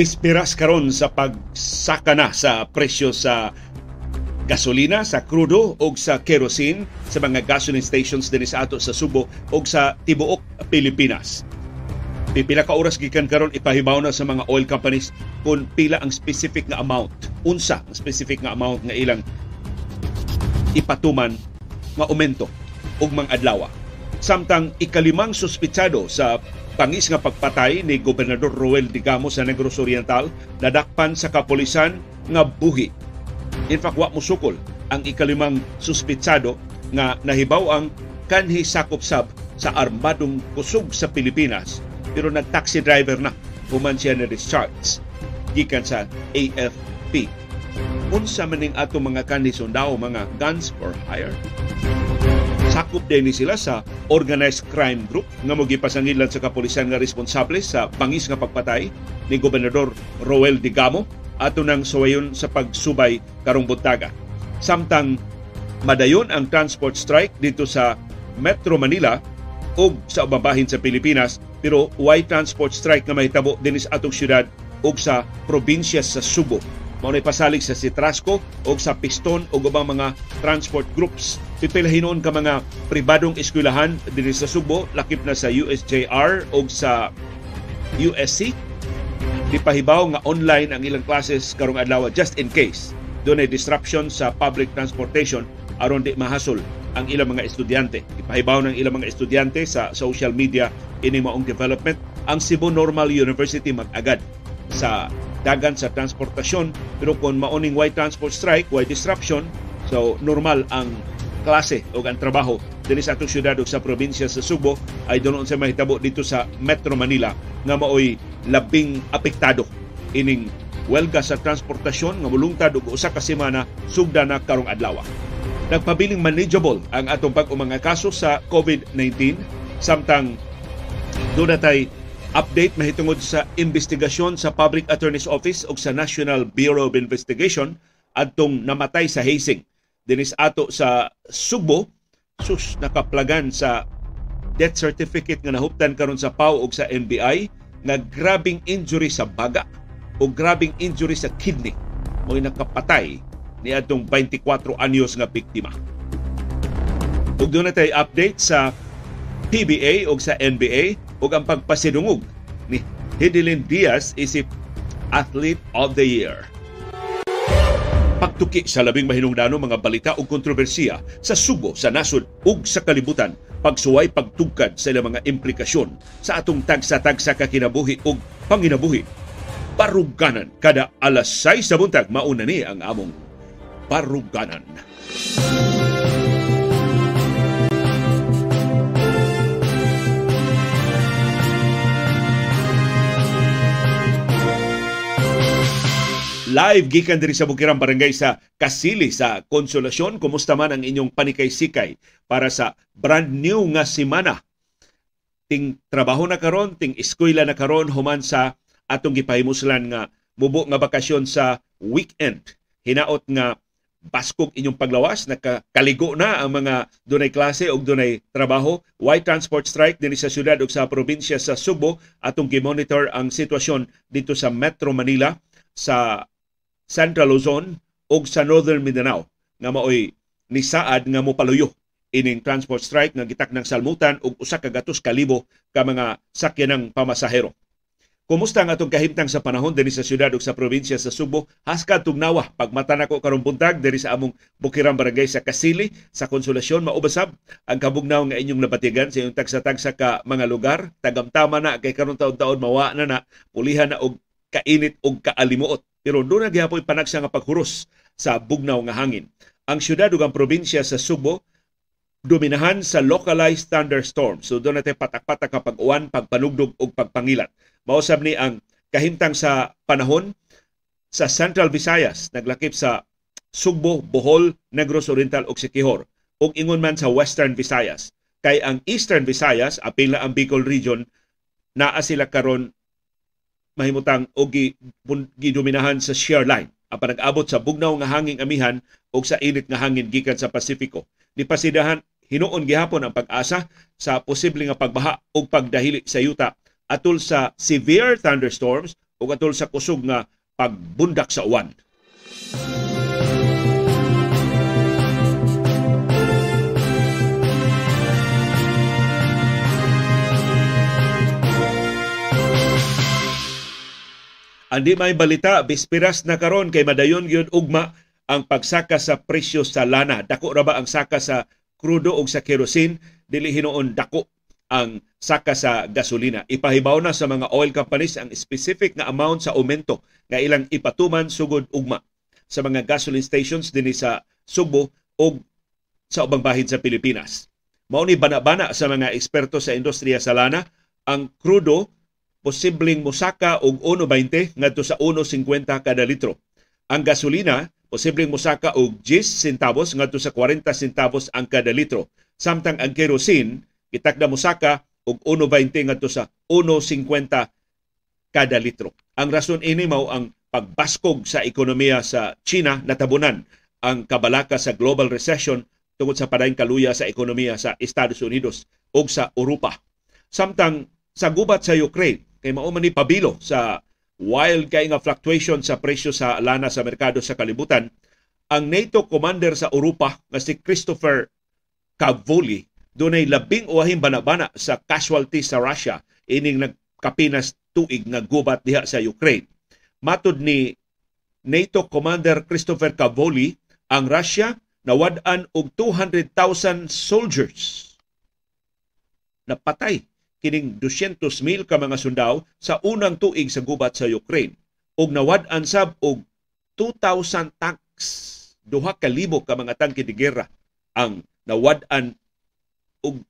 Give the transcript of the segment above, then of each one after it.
Bispiras karon sa pagsaka na sa presyo sa gasolina, sa krudo o sa kerosene sa mga gasoline stations din sa ato sa Subo o sa tibuok Pilipinas. Pipila ka oras gikan karon ipahibaw na sa mga oil companies kung pila ang specific nga amount, unsa ang specific nga amount nga ilang ipatuman nga aumento ug mga adlaw. Samtang ikalimang suspitsado sa pangis nga pagpatay ni Gobernador Roel Digamo sa Negros Oriental nadakpan sa kapolisan nga buhi. In fact, wa mo sukol ang ikalimang suspitsado nga nahibaw ang kanhi sakop sab sa armadong kusog sa Pilipinas pero nag-taxi driver na human siya na discharge gikan sa AFP. Unsa maning ato mga kanhi sundao mga guns for hire? Sakop din ni sila sa organized crime group nga mo gipasangilan sa kapulisan nga responsable sa bangis nga pagpatay ni Gobernador Roel Digamo ato nang suwayon sa pagsubay karong buntaga. Samtang madayon ang transport strike dito sa Metro Manila ug sa ubabahin sa Pilipinas pero why transport strike nga mahitabo din sa atong syudad ug sa probinsya sa Subo mao nay pasalig sa Citrasco o sa Piston o ubang mga transport groups. Pipilahinon ka mga pribadong eskwelahan dinhi sa Subo, lakip na sa USJR o sa USC. Dipahibaw nga online ang ilang classes karong adlaw just in case doon ay disruption sa public transportation aron di mahasol ang ilang mga estudyante. Ipahibaw ng ilang mga estudyante sa social media ini maong development ang Cebu Normal University mag-agad sa dagan sa transportasyon pero kung maoning why transport strike, why disruption, so normal ang klase o ang trabaho dinhi sa atong syudad o sa probinsya sa Subo ay doon sa mahitabo dito sa Metro Manila nga maoy labing apektado ining welga sa transportasyon nga mulungtad og usa ka semana sugda na karong adlaw. Nagpabiling manageable ang atong pag-umanga kaso sa COVID-19 samtang natay update mahitungod sa investigasyon sa Public Attorney's Office o sa National Bureau of Investigation adtong namatay sa hazing. Dinis ato sa Subo. Sus nakaplagan sa death certificate nga nahuptan karon sa PAO ug sa NBI nga grabing injury sa baga o grabing injury sa kidney. Mo nakapatay ni atong 24 anyos nga biktima. Ug doon update sa PBA o sa NBA ug ang pagpasidungog ni Hidilyn Diaz isip Athlete of the Year. Pagtuki sa labing mahinungdano mga balita ug kontrobersiya sa sugo sa nasod ug sa kalibutan, pagsuway pagtugkad sa ilang mga implikasyon sa atong tagsa-tagsa ka kinabuhi ug panginabuhi. Paruganan kada alas 6 sa buntag mauna ni ang among paruganan. Paruganan. Live gikan diri sa Bukirang Barangay sa Kasili sa Konsolasyon. Kumusta man ang inyong panikay-sikay para sa brand new nga semana. Ting trabaho na karon, ting eskwela na karon human sa atong gipahimuslan nga mubo nga bakasyon sa weekend. Hinaot nga baskog inyong paglawas, nakakaligo na ang mga dunay klase o dunay trabaho. Why transport strike din sa syudad o sa probinsya sa Subo atong gi-monitor ang sitwasyon dito sa Metro Manila sa Central Luzon ug sa Northern Mindanao nga maoy ni saad nga mopaluyo ining transport strike nga gitak ng salmutan ug usa ka gatos kalibo ka mga sakyanang pamasahero. Kumusta ang atong kahimtang sa panahon dinhi sa syudad ug sa probinsya sa Subo? Haska tugnawa pagmata nako karong buntag diri sa among Bukirang Barangay sa Kasili sa Konsolasyon maubasab ang kabugnaw nga inyong nabatigan sa inyong tagsa-tagsa ka mga lugar. Tagamtama na kay karon taon-taon mawa na na pulihan na og kainit og kaalimuot pero doon na gyapon panagsa nga paghuros sa bugnaw nga hangin. Ang syudad ug ang probinsya sa Subo dominahan sa localized thunderstorms. So doon natin patak-patak nga pag-uwan, pagpanugdog ug pagpangilat. Mausab ni ang kahimtang sa panahon sa Central Visayas, naglakip sa Sugbo, Bohol, Negros Oriental ug Siquijor ug ingon man sa Western Visayas. Kay ang Eastern Visayas, apil na ang Bicol region, naa sila karon mahimutang og gidominahan sa shear line apan nag-abot sa bugnaw nga hangin amihan o sa init nga hangin gikan sa Pasifiko. Ni pasidahan hinuon gihapon ang pag-asa sa posible nga pagbaha o pagdahili sa yuta atol sa severe thunderstorms o atol sa kusog nga pagbundak sa uwan. Andi may balita, bispiras na karon kay madayon gyud ugma ang pagsaka sa presyo sa lana. Dako ra ba ang saka sa krudo o sa kerosene? Dili hinuon dako ang saka sa gasolina. Ipahibaw na sa mga oil companies ang specific nga amount sa aumento nga ilang ipatuman sugod ugma sa mga gasoline stations dinhi sa Subo o sa ubang bahin sa Pilipinas. Mao ni bana-bana sa mga eksperto sa industriya sa lana ang krudo posibleng musaka og 1.20 ngadto sa 1.50 kada litro. Ang gasolina posibleng musaka og 10 centavos ngadto sa 40 centavos ang kada litro. Samtang ang kerosene gitakda musaka og 1.20 ngadto sa 1.50 kada litro. Ang rason ini mao ang pagbaskog sa ekonomiya sa China natabunan ang kabalaka sa global recession tungod sa padayong kaluya sa ekonomiya sa Estados Unidos ug sa Europa. Samtang sa gubat sa Ukraine, kay mao man ni pabilo sa wild kay nga fluctuation sa presyo sa lana sa merkado sa kalibutan ang NATO commander sa Europa nga si Christopher Cavoli dunay labing uwahing banabana sa casualty sa Russia ining nagkapinas tuig nga gubat diha sa Ukraine. Matud ni NATO Commander Christopher Cavoli, ang Russia nawad-an og 200,000 soldiers napatay kining 200,000 ka mga sundao sa unang tuig sa gubat sa Ukraine ug nawad-an sab og 2,000 tanks duha ka libo ka mga tangke de gera ang nawad-an og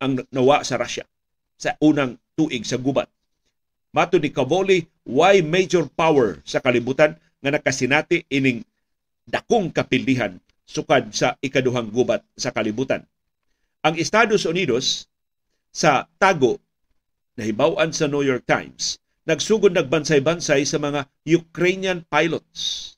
ang nawa sa Russia sa unang tuig sa gubat. Mato ni Cavoli, why major power sa kalibutan nga nakasinati ining dakong kapildihan sukad sa ikaduhang gubat sa kalibutan. Ang Estados Unidos sa tago nahibawan sa New York Times nagsugod nagbansay-bansay sa mga Ukrainian pilots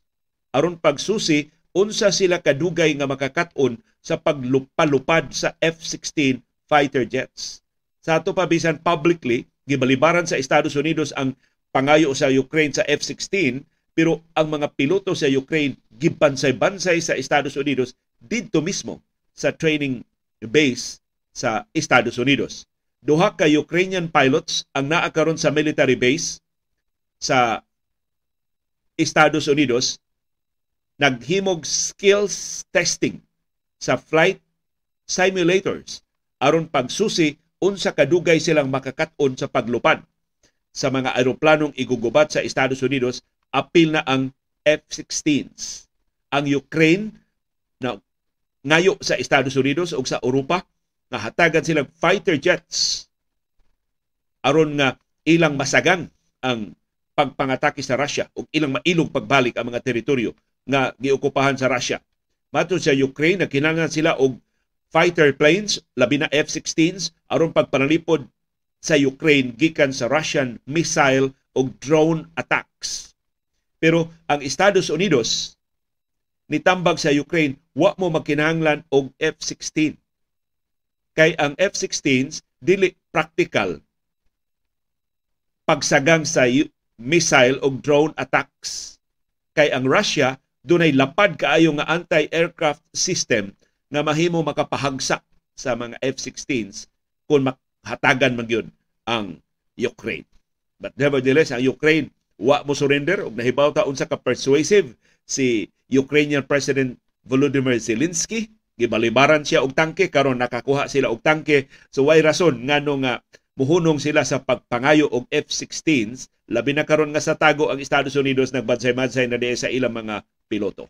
aron pagsusi unsa sila kadugay nga makakaton sa paglupalupad sa F-16 fighter jets. Sa ato pa bisan publicly gibalibaran sa Estados Unidos ang pangayo sa Ukraine sa F-16 pero ang mga piloto sa Ukraine gibansay-bansay sa Estados Unidos didto mismo sa training base sa Estados Unidos. Duha ka Ukrainian pilots ang naa karon sa military base sa Estados Unidos. Naghimog skills testing sa flight simulators. Aron pagsusi unsa kadugay silang makakaton sa paglupad. Sa mga aeroplanong igugubat sa Estados Unidos apil na ang F-16s. Ang Ukraine na ngayo sa Estados Unidos o sa Europa nga hatagan silang fighter jets aron nga ilang masagang ang pagpangatake sa Russia ug ilang mailog pagbalik ang mga teritoryo nga giokupahan sa Russia. Matod sa Ukraine na kinahanglan sila og fighter planes labi na F-16s aron pagpanalipod sa Ukraine gikan sa Russian missile o drone attacks. Pero ang Estados Unidos nitambag sa Ukraine wa mo magkinahanglan og F-16 kay ang F-16s dili practical pagsagang sa missile o drone attacks. Kay ang Russia dunay lapad kaayo nga anti-aircraft system nga mahimo makapahagsa sa mga F-16s kung hatagan man yun ang Ukraine. But nevertheless, ang Ukraine wa mo surrender ug nahibaw ta unsa ka persuasive si Ukrainian President Volodymyr Zelensky gibalibaran siya og tangke karon nakakuha sila og tangke. So way rason? Ngano nga muhunong sila sa pagpangayo og F-16s labi na karon nga sa tago ang Estados Unidos nagbadsay-madsay na diay sa ilang mga piloto.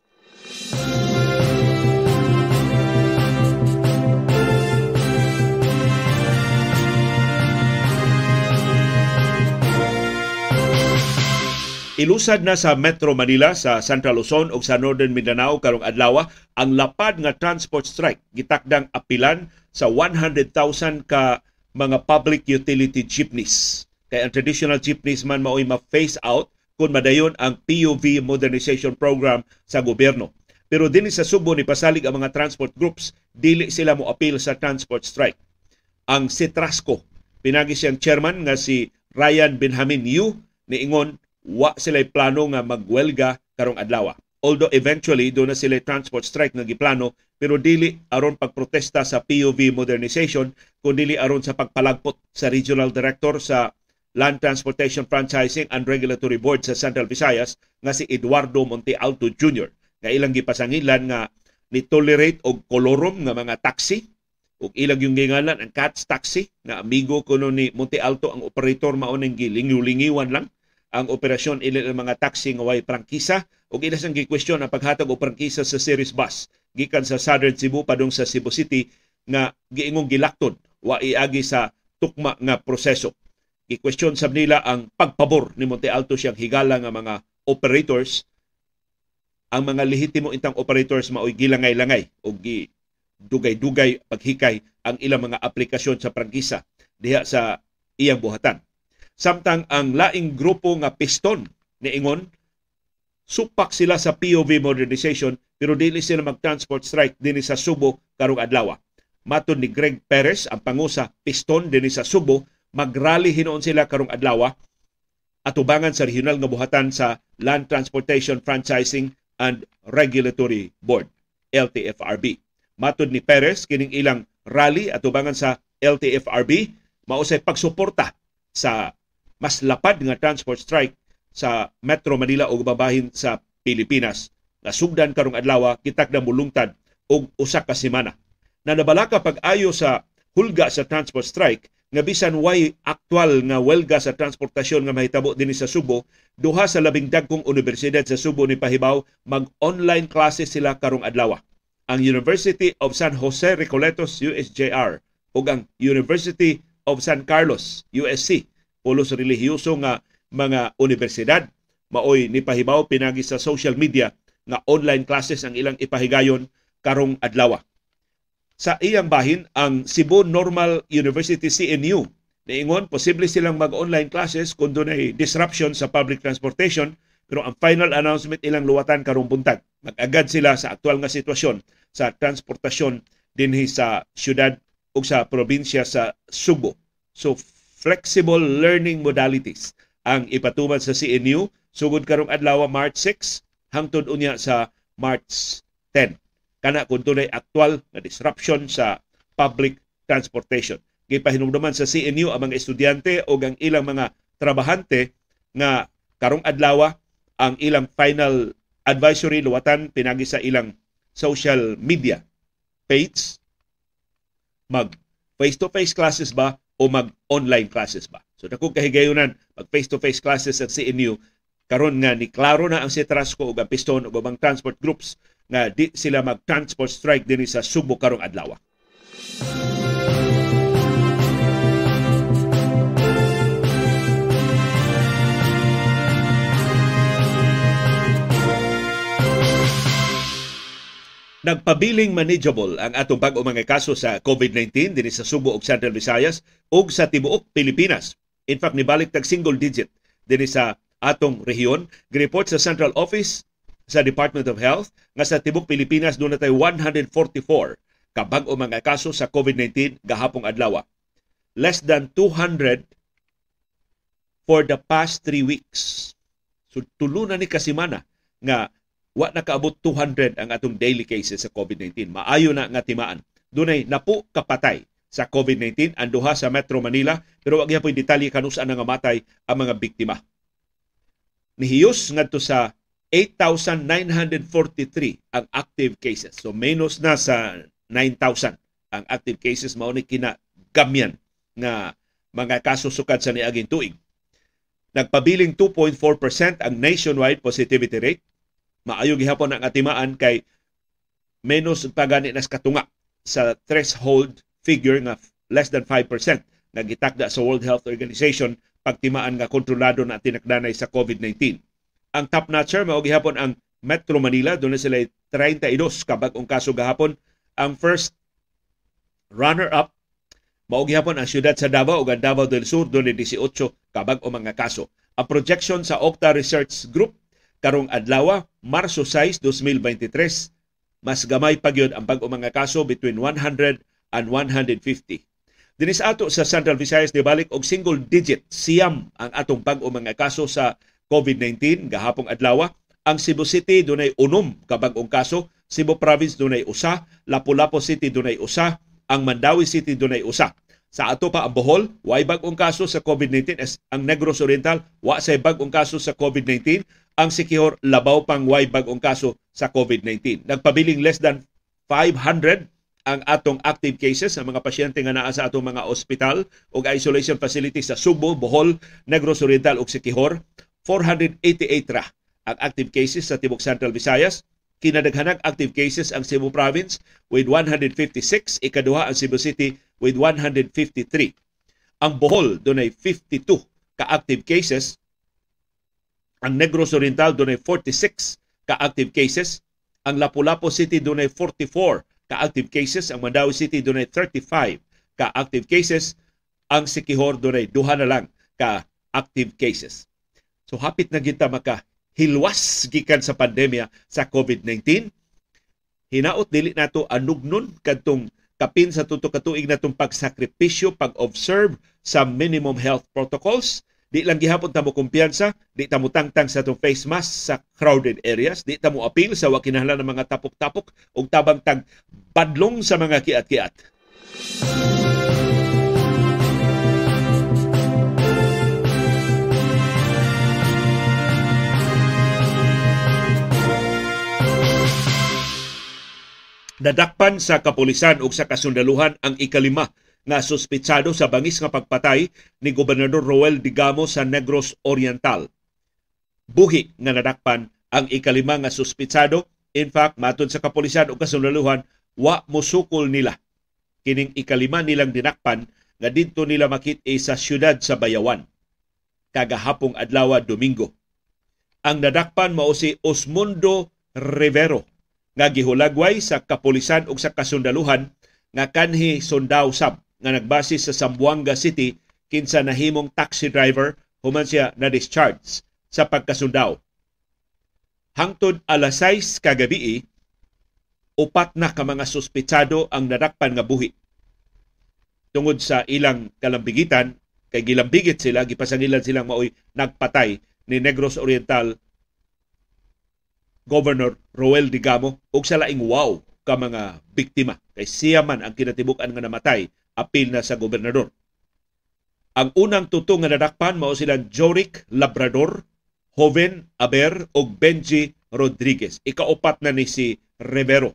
Ilusad na sa Metro Manila, sa Central Luzon ug sa Northern Mindanao karong adlaw ang lapad nga transport strike gitakdang apilan sa 100,000 ka mga public utility jeepneys. Kay ang traditional jeepneys man mao'y ma-phase out kung madayon ang PUV modernization program sa gobyerno. Pero dinhi sa Subo ni pasalig ang mga transport groups, dili sila mo appeal sa transport strike. Ang Citrasco, pinagi siyang chairman nga si Ryan Benjamin Yu, niingon wa sila plano nga magwelga karong adlaw. Although eventually do na sila transport strike nga giplano pero dili aron pagprotesta sa POV modernization kundi aron sa pagpalagpot sa regional director sa Land Transportation Franchising and Regulatory Board sa Central Visayas nga si Eduardo Monte Alto Jr. nga ilang gipasangilan nga ni tolerate og kolorom nga mga taxi ug ilang yung gingalan ang Cats Taxi nga amigo kuno ni Monte Alto ang operator mao ning gilingiw-lingiwan lang ang operasyon ilan mga taxi nga way prangkisa ug ila sang gikwestiyon ang paghatag og prangkisa sa series bus gikan sa Southern Cebu padung sa Cebu City nga giingong gilakton wa iagi sa tukma nga proseso. Gikwestiyon sab nila ang pagpabor ni Monte Alto siyang higala nga mga operators ang mga lehitimo intang operators maoy gilangay-langay o gi dugay-dugay paghikay ang ilang mga aplikasyon sa prangkisa diha sa iyang buhatan. Samtang ang laing grupo nga piston ni Ingon, supak sila sa POV modernization pero dili sila mag-transport strike dinhi sa Subo karong adlaw. Matud ni Greg Perez, ang pangusa piston dinhi sa Subo, magrally hinoon sila karong adlaw atubangan sa regional nga buhatan sa Land Transportation Franchising and Regulatory Board, LTFRB. Matud ni Perez, kining ilang rally atubangan sa LTFRB, mausay pagsuporta sa mas lapad nga transport strike sa Metro Manila o babahin sa Pilipinas. Nasugdan karong adlaw kitak na mulungtad og usa ka semana. Na nabalaka pag-ayo sa hulga sa transport strike nga bisan way aktwal nga welga sa transportasyon nga mahitabo dinhi sa Subo, duha sa labing dagkong universidad sa Subo ni pahibaw mag-online classes sila karong adlaw. Ang University of San Jose Recoletos USJR ug ang University of San Carlos USC pulos relihiyoso nga mga universidad maoy ni pahibaw pinagi sa social media nga online classes ang ilang ipahigayon karong adlaw. Sa iyang bahin ang Cebu Normal University CNU niingon posible silang mag-online classes kung dunay disruption sa public transportation pero ang final announcement ilang luwatan karong buntag. Mag-agad sila sa aktual nga sitwasyon sa transportasyon dinhi sa syudad ug sa probinsya sa Subo. So flexible learning modalities ang ipatuman sa CNU sugod karong adlaw March 6 hangtod unya sa March 10 kana kung tunay aktual na disruption sa public transportation. Gipahinumduman sa CNU ang mga estudyante o ang ilang mga trabahante nga karong adlaw ang ilang final advisory luwatan pinagi sa ilang social media page. Mag face-to-face classes ba o mag-online classes ba. So dako kahigayonan mag face-to-face classes sa CNU karon nga ni klaro na ang Citrasco ug ang Piston ug ubang transport groups nga di sila mag-transport strike dinhi sa Subo karong adlaw. Nagpabiling manageable ang atong bag-o mga kaso sa COVID-19 dinhi sa Subo ug Central Visayas ug sa tibuok Pilipinas. In fact, nibalik tag single digit dinhi sa atong rehiyon. Gireport sa Central Office sa Department of Health nga sa tibuok Pilipinas doon natay 144 ka bag-o mga kaso sa COVID-19 gahapong adlaw. Less than 200 for the past three weeks. So tulo na ni kasimana nga wa nakaabot 200 ang atong daily cases sa COVID-19. Maayo na nga timaan. Dunay napo kapatay sa COVID-19 ang duha sa Metro Manila pero wag gyapon detalye kanusa na nga ang mga biktima. Nihiyos ngadto sa 8,943 ang active cases. So menos na sa 9,000 ang active cases mao ni kina gamyan nga mga kaso sukad sa niaging tuig. Nagpabiling 2.4% ang nationwide positivity rate maayo gihapon ang atimaan kay menos pagani nas katunga sa threshold figure nga less than 5% nga gitakda sa World Health Organization pagtimaan nga kontrolado na tinakdanay sa COVID-19. Ang top notcher mao gihapon ang Metro Manila doon sila 32 ka bag-ong kaso gahapon. Ang first runner-up mao gihapon ang siyudad sa Davao ug Davao del Sur doon 18 ka bag-ong mga kaso. Ang projection sa Octa Research Group karong adlaw Marso 6, 2023 mas gamay pa gyud ang bag-o mga kaso between 100 and 150 Dinis ato sa Central Visayas balik og single digit siyam ang atong bag-o mga kaso sa COVID-19 gahapong adlaw. Ang Cebu City dunay unom ka bag-ong kaso, Cebu Province dunay usa, Lapu-Lapu City dunay usa, ang Mandawi City dunay usa. Sa ato pa ang Bohol, way bag-ong kaso sa COVID-19. Ang Negros Oriental, wa say bag-ong kaso sa COVID-19. Ang Sikihor, labaw pang way bag-ong kaso sa COVID-19. Nagpabiling less than 500 ang atong active cases sa mga pasyente nga naa sa atong mga ospital o isolation facilities sa Subo, Bohol, Negros Oriental ug Siquijor. 488 ra ang active cases sa Tibok Central Visayas. Kinadaghanag active cases ang Cebu Province with 156, ikaduha ang Cebu City with 153. Ang Bohol dunay 52 ka active cases. Ang Negros Oriental dunay 46 ka active cases. Ang Lapu-Lapu City dunay 44 ka-active cases. Ang Mandawi City dunay 35 ka-active cases. Ang Sikihor dunay duha na lang ka-active cases. So hapit na kita maka hilwas gikan sa pandemya sa COVID-19. Hinaot dili nato anugnon kadtong kapin sa tuto katuig natong pagsakripisyo, pag-observe sa minimum health protocols Di lang gihapon ta mo kumpiyansa, di ta mo tangtang sa tong face mask sa crowded areas, di ta mo appeal sa wa kinahanglan ng mga tapok-tapok ug tabang tag badlong sa mga kiat-kiat. Nadakpan sa kapulisan ug sa kasundaluhan ang ikalima nga suspitsado sa bangis nga pagpatay ni Gobernador Roel Digamo sa Negros Oriental. Buhi nga nadakpan ang ikalima nga suspitsado. In fact, matod sa kapulisan o kasundaluhan, wa musukol nila. Kining ikalima nilang dinakpan nga dito nila makit sa syudad sa Bayawan. Kagahapong adlaw Domingo. Ang nadakpan mao si Osmundo Rivero nga gihulagway sa kapulisan ug sa kasundaluhan nga kanhi sundaw sab nga nagbase sa Zamboanga City kinsa nahimong taxi driver human siya na discharge sa pagkasundaw. Hangtod alas 6 kagabi, upat na ka mga suspitsado ang nadakpan nga buhi. Tungod sa ilang kalambigitan, kay gilambigit sila, gipasangilan silang maoy nagpatay ni Negros Oriental Governor Roel Digamo ug sa laing wow ka mga biktima kay siya man ang kinatibuk-an nga namatay apil na sa gobernador. Ang unang tuto nga nadakpan mao silang Jorik Labrador, Joven Aber ug Benji Rodriguez. Ikaupat na ni si Rivero.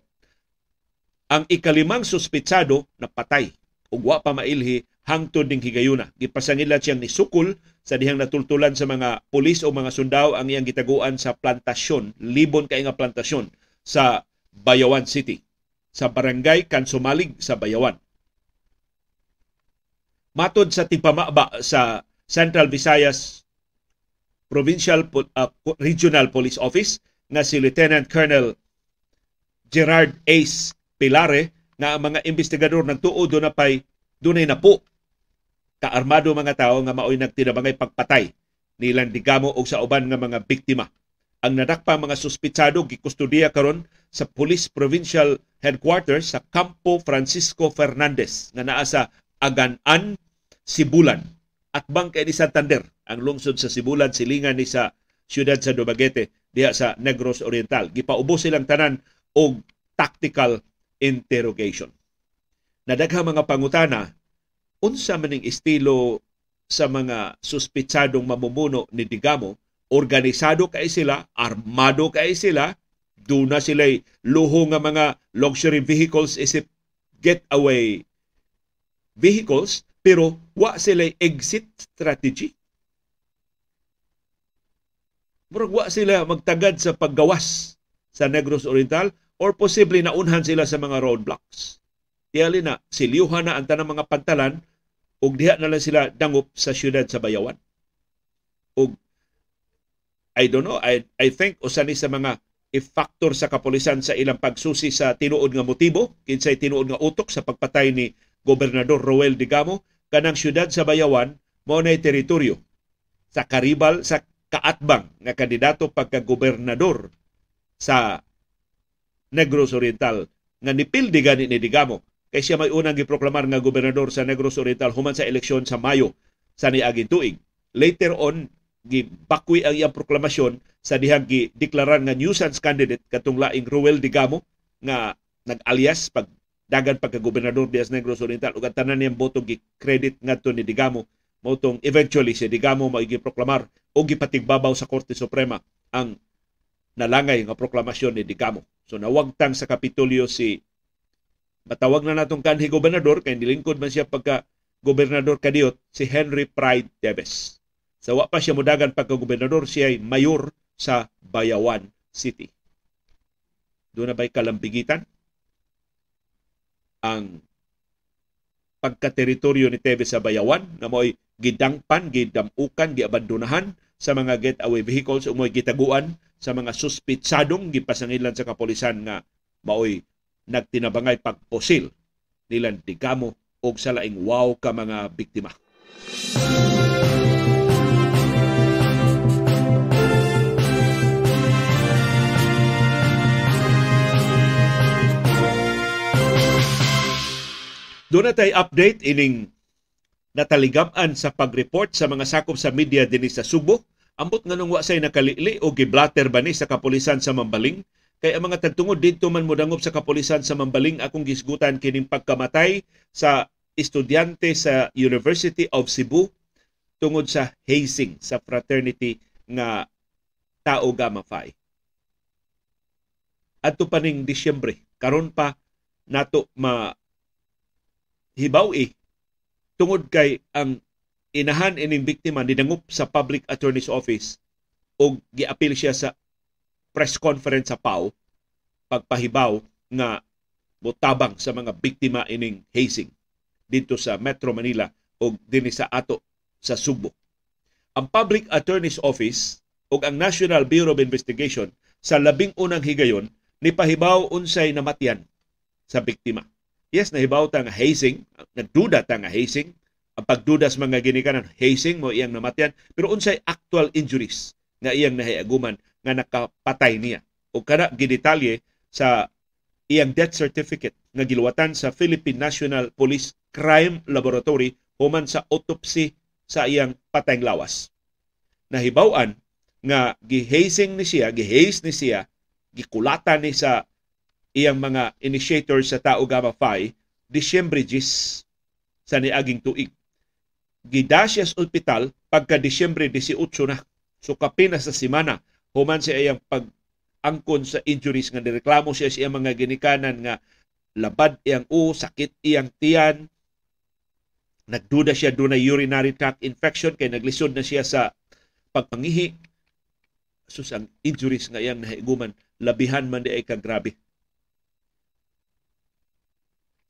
Ang ikalimang suspitsado na patay ug wa pa mailhi hangtod ning higayuna. Gipasangila siyang ni Sukul sa dihang natultulan sa mga pulis o mga sundao ang iyang gitaguan sa plantasyon, libon kay nga plantasyon sa Bayawan City, sa barangay Kansumalig sa Bayawan. Matod sa tipamaba sa Central Visayas Provincial uh, Regional Police Office nga si Lieutenant Colonel Gerard Ace Pilare nga ang mga investigador nagtuo do na pay dunay na po kaarmado mga tao nga maoy nagtinabangay pagpatay nilang digamo og sa uban nga mga biktima. Ang nadakpang mga suspitsado gikustudiya karon sa Police Provincial Headquarters sa Campo Francisco Fernandez nga naa sa Aganan Sibulan at bang kay ni Santander ang lungsod sa Sibulan silingan ni sa siyudad sa Dumaguete diha sa Negros Oriental. Gipaubo silang tanan og tactical interrogation. Nadagha mga pangutana unsa maning estilo sa mga suspitsadong mamumuno ni Digamo, organisado kay sila, armado kay sila, duna sila luho nga mga luxury vehicles isip getaway vehicles pero wa sila exit strategy. Murag wa sila magtagad sa paggawas sa Negros Oriental or posible naunhan sila sa mga roadblocks. Tiyali na, siliuhan na ang tanang mga pantalan ug diha na lang sila dangup sa syudad sa Bayawan. Ug I don't know, I, I think usa ni sa mga i-factor sa kapulisan sa ilang pagsusi sa tinuod nga motibo, kinsay tinuod nga utok sa pagpatay ni Gobernador Roel Digamo kanang syudad sa Bayawan mao nay teritoryo. Sa karibal sa kaatbang nga kandidato pagka-gobernador sa Negros Oriental. Nga nipildi gani ni Digamo kay siya may unang giproklamar nga gobernador sa Negros Oriental human sa eleksyon sa Mayo sa niaging tuig. Later on, gibakwi ang iyang proklamasyon sa dihang gideklarar nga nuisance candidate katong laing Ruel Digamo nga nag-alias pag dagan pagka-gobernador Diaz Negros Oriental ug tanan niyang boto gi-credit ngadto ni Digamo mao eventually si Digamo mao giproklamar o gipatigbabaw sa Korte Suprema ang nalangay nga proklamasyon ni Digamo. So nawagtang sa Kapitolyo si matawag na natong kanhi gobernador kay nilingkod man siya pagka gobernador kadiot si Henry Pride Teves. Sa wa pa siya mudagan pagka gobernador siya ay mayor sa Bayawan City. Doon na ba'y kalambigitan? Ang pagka-teritoryo ni Teves sa Bayawan na mo'y gidangpan, gidamukan, giabandonahan sa mga getaway vehicles o mo'y gitaguan sa mga suspitsadong gipasangilan sa kapolisan nga maoy nagtinabangay pagposil nilang digamo o sa laing wow ka mga biktima. Doon na tayo update ining nataligaman sa pag-report sa mga sakop sa media din sa Subo. Ambot nga nung wasay nakalili o giblatter ba ni sa kapulisan sa Mambaling Kay ang mga tagtungod dito man mudangop sa kapulisan sa Mambaling akong gisgutan kining pagkamatay sa estudyante sa University of Cebu tungod sa hazing sa fraternity nga Tao Gamma Phi. Adto pa ning Disyembre, karon pa nato ma hibaw eh tungod kay ang inahan ining biktima nidangup sa Public Attorney's Office o giapil siya sa press conference sa PAO pagpahibaw nga motabang sa mga biktima ining hazing dito sa Metro Manila o dinhi sa ato sa Subo. Ang Public Attorney's Office o ang National Bureau of Investigation sa labing unang higayon ni pahibaw unsay namatyan sa biktima. Yes, nahibaw ta nga hazing, nagduda ta nga hazing, ang pagduda sa mga ginikanan, hazing mo iyang namatyan, pero unsay actual injuries nga iyang nahiaguman nga nakapatay niya. O kada gidetalye sa iyang death certificate nga giluwatan sa Philippine National Police Crime Laboratory human sa autopsy sa iyang patayng lawas. Nahibaw-an nga gihazing ni siya, gihaze ni siya, gikulatan ni sa iyang mga initiator sa Tao Gamma Phi Disyembre 10 sa niaging tuig. Gida siya sa ospital pagka Disyembre 18 na. So kapina sa simana human sa iyang pag angkon sa injuries nga nireklamo siya sa mga ginikanan nga labad iyang u, sakit iyang tiyan, nagduda siya na urinary tract infection kay naglisod na siya sa pagpangihi. Sus ang injuries nga iyang nahiguman, labihan man di ay kagrabe.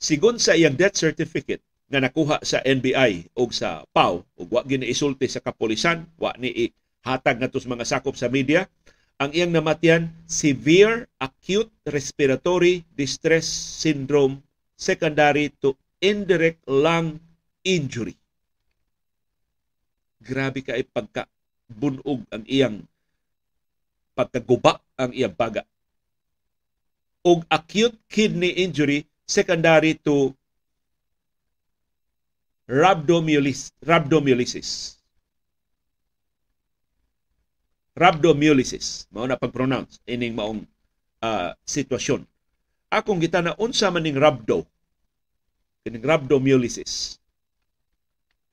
Sigon sa iyang death certificate nga nakuha sa NBI o sa PAO ug wa giniisulti sa kapolisan, wa ni hatag nga mga sakop sa media, ang iyang namatyan severe acute respiratory distress syndrome secondary to indirect lung injury. Grabe ka pagka bunog ang iyang pagkaguba ang iyang baga. Og acute kidney injury secondary to rhabdomyolysis. rhabdomyolysis. Rhabdomyolysis. Mao na pag-pronounce ining maong uh, sitwasyon. Akong gitana unsa man ning rhabdo. Kining rhabdomyolysis.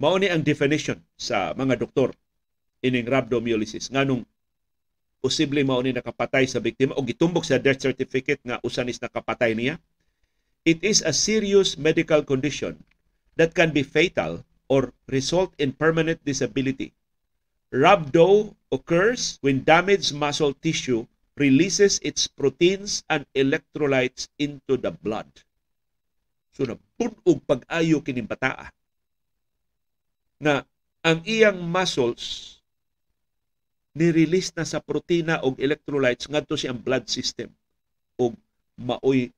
Mao ni ang definition sa mga doktor ining rhabdomyolysis nganong posible mao ni nakapatay sa biktima o gitumbok sa death certificate nga usanis nakapatay niya It is a serious medical condition that can be fatal or result in permanent disability. Rhabdo occurs when damaged muscle tissue releases its proteins and electrolytes into the blood. So napunog pag-ayo kining bataa na ang iyang muscles ni-release na sa protina o electrolytes ngadto siyang blood system o maoy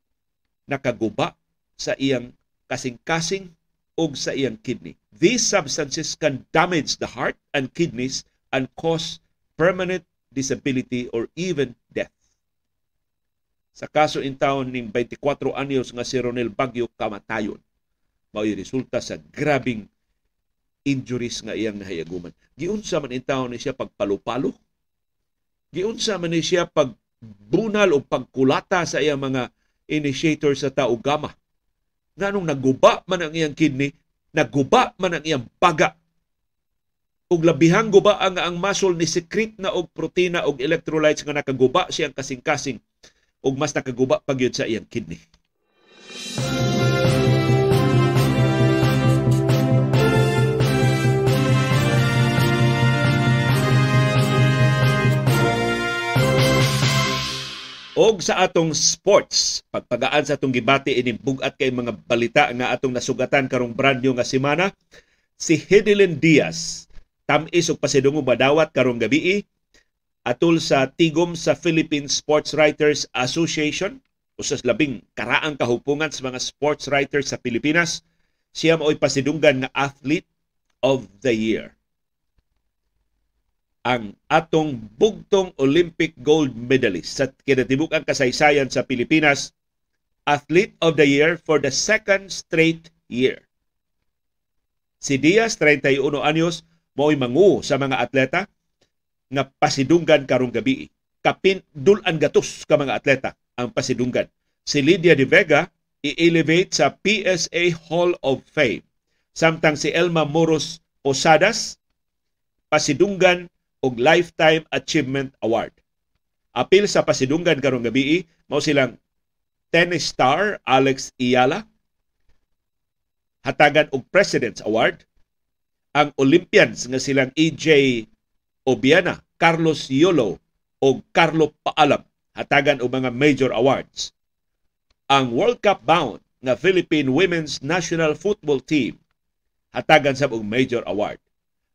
nakaguba sa iyang kasing-kasing o sa iyang kidney. These substances can damage the heart and kidneys and cause permanent disability or even death. sa kaso in town ning 24 anyos nga si Ronel Bagyo kamatayon. Mao'y resulta sa grabing injuries nga iyang nahayaguman. Giunsa man in town ni siya pagpalo-palo. Giunsa man ni siya pagbunal o pagkulata sa iyang mga initiator sa taugama. Nganong naguba man ang iyang kidney, naguba man ang iyang baga ug labihang guba ang ang muscle ni secret na og protina og electrolytes nga nakaguba siyang kasing-kasing ug mas nakaguba pa gyud sa iyang kidney. Og sa atong sports, pagpagaan sa atong gibati ining bugat kay mga balita nga atong nasugatan karong brand nga semana, si Hedilyn Diaz tamis og pasidungog madawat karong gabi atul sa tigom sa Philippine Sports Writers Association. Usas labing karaang kahupungan sa mga sports writers sa Pilipinas. Siya mao'y pasidunggan nga athlete of the year ang atong bugtong Olympic gold medalist sa kinatibuk-ang kasaysayan sa Pilipinas, Athlete of the Year for the second straight year. Si Diaz, 31 anyos, mo'y mangu sa mga atleta nga pasidunggan karong gabi. Kapin dulan gatos ka mga atleta ang pasidunggan. Si Lydia De Vega i-elevate sa PSA Hall of Fame. Samtang si Elma Moros Posadas pasidunggan og Lifetime Achievement Award. Apil sa pasidunggan karong gabi mao silang tennis star Alex Iyala hatagan og President's Award ang Olympians nga silang EJ Obiana, Carlos Yolo o Carlo Paalam hatagan og mga major awards. Ang World Cup bound nga Philippine Women's National Football Team hatagan sa og major award.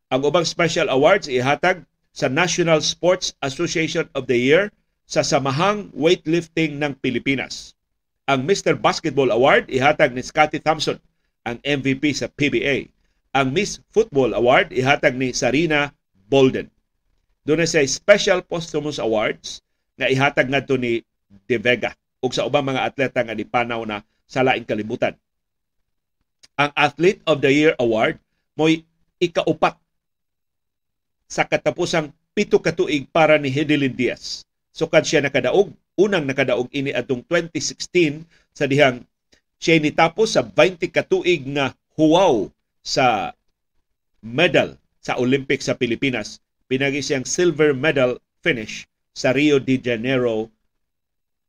Ang ubang special awards ihatag sa National Sports Association of the Year sa Samahang Weightlifting ng Pilipinas. Ang Mr. Basketball Award ihatag ni Scotty Thompson, ang MVP sa PBA. Ang Miss Football Award ihatag ni Sarina Bolden. Doon sa Special Posthumous Awards nga ihatag ngadto ni De Vega ug sa ubang mga atleta nga dipanaw na sa laing kalibutan. Ang Athlete of the Year Award mo'y ikaupat sa katapusang pito katuig para ni Hedelin Diaz. Sukad siya nakadaog, unang nakadaog ini atong 2016 sa dihang siya nitapos sa 20 katuig nga huwaw sa medal sa Olympics sa Pilipinas. Pinagi siyang silver medal finish sa Rio de Janeiro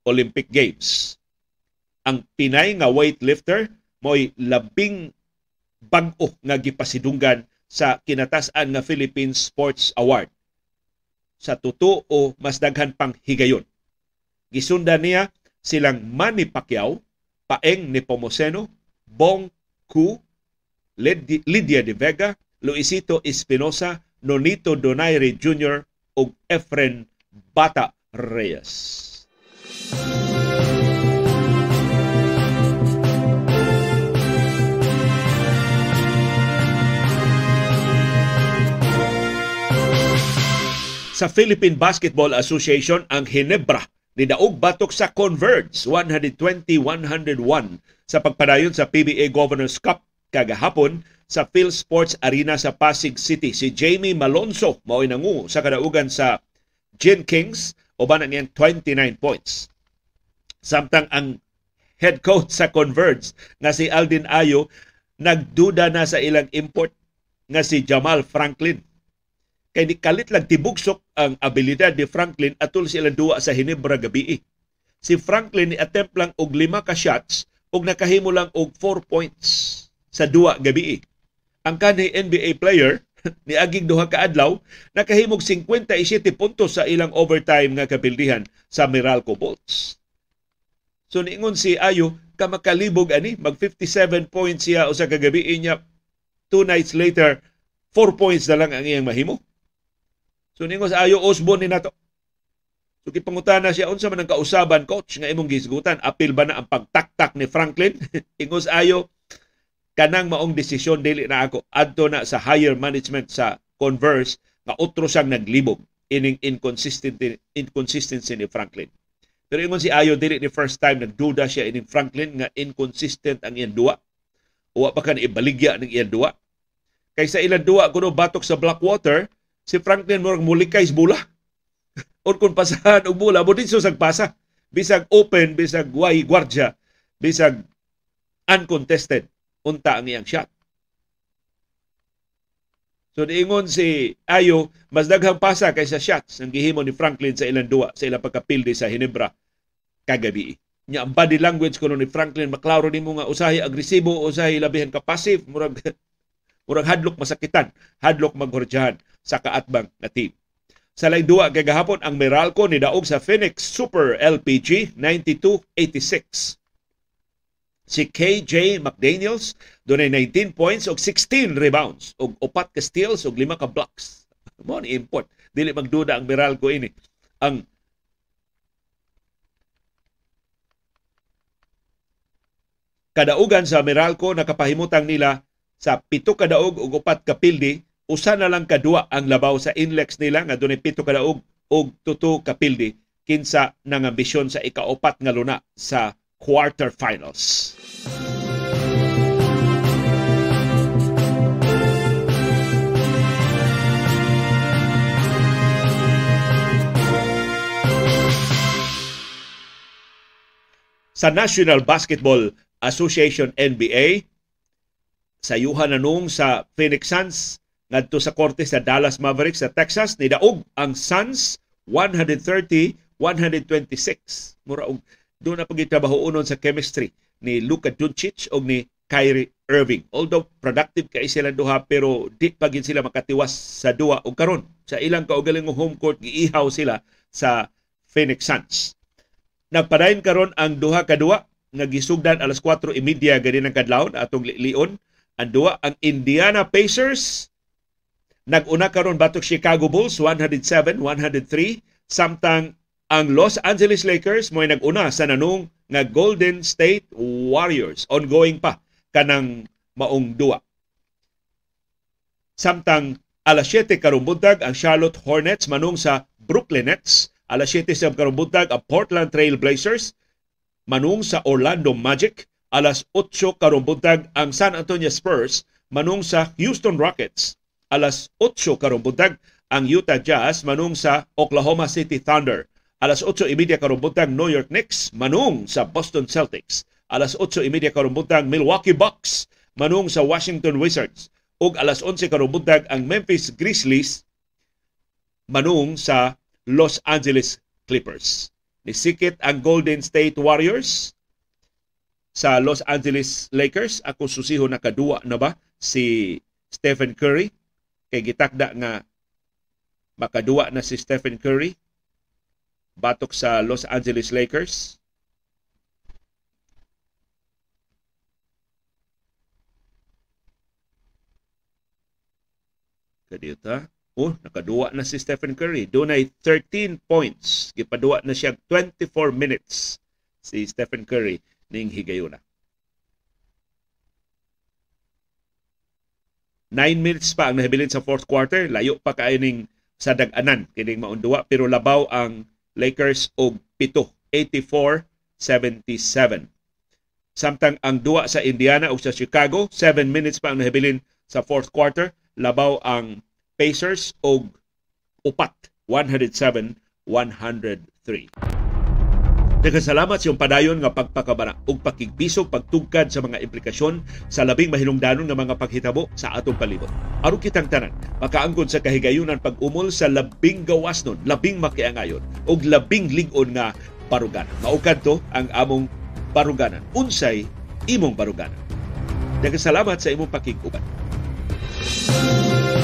Olympic Games. Ang Pinay nga weightlifter mo'y labing bag-o nga gipasidunggan sa kinatasan nga Philippine Sports Award. Sa totoo mas daghan pang higayon. Gisundan niya silang Manny Pacquiao, Paeng Nepomuceno, Bong Ku, Lydia De Vega, Luisito Espinosa, Nonito Donaire Jr. ug Efren Bata Reyes. Sa Philippine Basketball Association ang Hinebra ni Daog batok sa Converge 120-101 sa pagpadayon sa PBA Governors Cup kagahapon sa Phil Sports Arena sa Pasig City. Si Jamie Malonzo mao nangu sa kadaugan sa Gin Kings uban ang 29 points. Samtang ang head coach sa Converge nga si Aldin Ayo nagduda na sa ilang import nga si Jamal Franklin kay ni kalit lang tibugsok ang abilidad ni Franklin atul sila duwa sa Hinebra gabi. Si Franklin ni attempt lang og lima ka shots ug nakahimo lang og 4 points sa duwa gabi. Ang kanhi NBA player ni aging duha ka adlaw nakahimog 57 puntos sa ilang overtime nga kapildihan sa Meralco Bolts. So niingon si Ayo ka makalibog ani mag 57 points siya usa ka gabi niya two nights later 4 points na lang ang iyang mahimo. So ningo sa ayo Osborne ni nato. So kipangutana siya unsa man ang kausaban coach nga imong gisgutan apil ba na ang pagtaktak ni Franklin? Ingos ayo kanang maong desisyon dili na ako adto na sa higher management sa Converse nga utro siyang naglibog ining inconsistency inconsistency ni Franklin. Pero ingon si Ayo dili ni first time nagduda siya ining Franklin nga inconsistent ang iyang duwa. Uwa pa kan ibaligya ng iyang duwa. Kaysa ilang duwa kuno batok sa Blackwater, si Franklin mo mulikay sa bula. Or kung pasahan og bula, mo sa pasa. Bisag open, bisag way gwardya, bisag uncontested, unta ang iyang shot. So diingon si Ayo, mas daghang pasa kaysa shots ang gihimo ni Franklin sa ilang duwa sa ilang pagkapildi sa Hinebra kagabi. Nya ang body language kuno ni Franklin maklaro nimo nga usahay agresibo usahay labihan ka passive murag murag hadlok masakitan, hadlok maghordyahan sa kaatbang na team. Sa laing duwa kay gahapon ang Meralco ni daog sa Phoenix Super LPG 9286. Si KJ McDaniels dunay 19 points og 16 rebounds og upat ka steals og lima ka blocks. Mo ni import. Dili magduda ang Meralco ini. Ang kadaugan sa Meralco nakapahimutang nila sa pito kadaog ug upat ka pildi usa na lang kadua ang labaw sa inlex nila nga dunay pito kadaog ug tuto ka pildi kinsa nang ambisyon sa ikaupat nga luna sa quarterfinals. Sa National Basketball Association NBA sa yuhan nanung sa Phoenix Suns ngadto sa korte sa Dallas Mavericks sa Texas nidaog ang Suns 130-126 mura og doon na pagitabaho unon sa chemistry ni Luka Doncic o ni Kyrie Irving. Although productive kay sila duha pero di pa gid sila makatiwas sa duha og karon sa ilang kaugalingong home court giihaw sila sa Phoenix Suns. Nagpadayon karon ang duha ka duha nga gisugdan alas 4:30 gani ng kadlawon atong lion ang duha ang Indiana Pacers naguna karon batok Chicago Bulls 107-103 samtang ang Los Angeles Lakers mo'y naguna sa nanong nga Golden State Warriors ongoing pa kanang maong duwa. Samtang alas 7 karong buntag ang Charlotte Hornets manung sa Brooklyn Nets Alas 7 sa karong ang Portland Trail Blazers manung sa Orlando Magic. Alas 8 karong ang San Antonio Spurs manung sa Houston Rockets. Alas 8 karong ang Utah Jazz manung sa Oklahoma City Thunder. Alas 8.30 karong New York Knicks manung sa Boston Celtics. Alas 8.30 karong Milwaukee Bucks manung sa Washington Wizards. Ug alas 11 karong ang Memphis Grizzlies manung sa Los Angeles Clippers. Nisikit ang Golden State Warriors sa Los Angeles Lakers. Ako susiho na kadua na ba si Stephen Curry. Kay gitakda nga makadua na si Stephen Curry batok sa Los Angeles Lakers. Kadita. Oh, nakaduwa na si Stephen Curry. Doon ay 13 points. Gipaduwa na siya 24 minutes si Stephen Curry ning higayuna. 9 minutes pa ang nahibilin sa fourth quarter. Layo pa kaayo ning sa dag-anan kining maunduwa pero labaw ang Lakers og pito 84-77. Samtang ang duwa sa Indiana o sa Chicago, 7 minutes pa ang nahibilin sa fourth quarter. Labaw ang Pacers og upat 107-103. Daghang salamat sa iyong padayon nga pagpakabana ug pakigbisog pagtugkad sa mga implikasyon sa labing mahilungdanon nga mga paghitabo sa atong palibot. Aron kitang tanan, makaangkon sa kahigayunan pag-umol sa labing gawasnon, labing makiangayon ug labing ligon nga baruganan. Maukad to ang among baruganan. Unsay imong baruganan. Daghang salamat sa imong pakiguban. Thank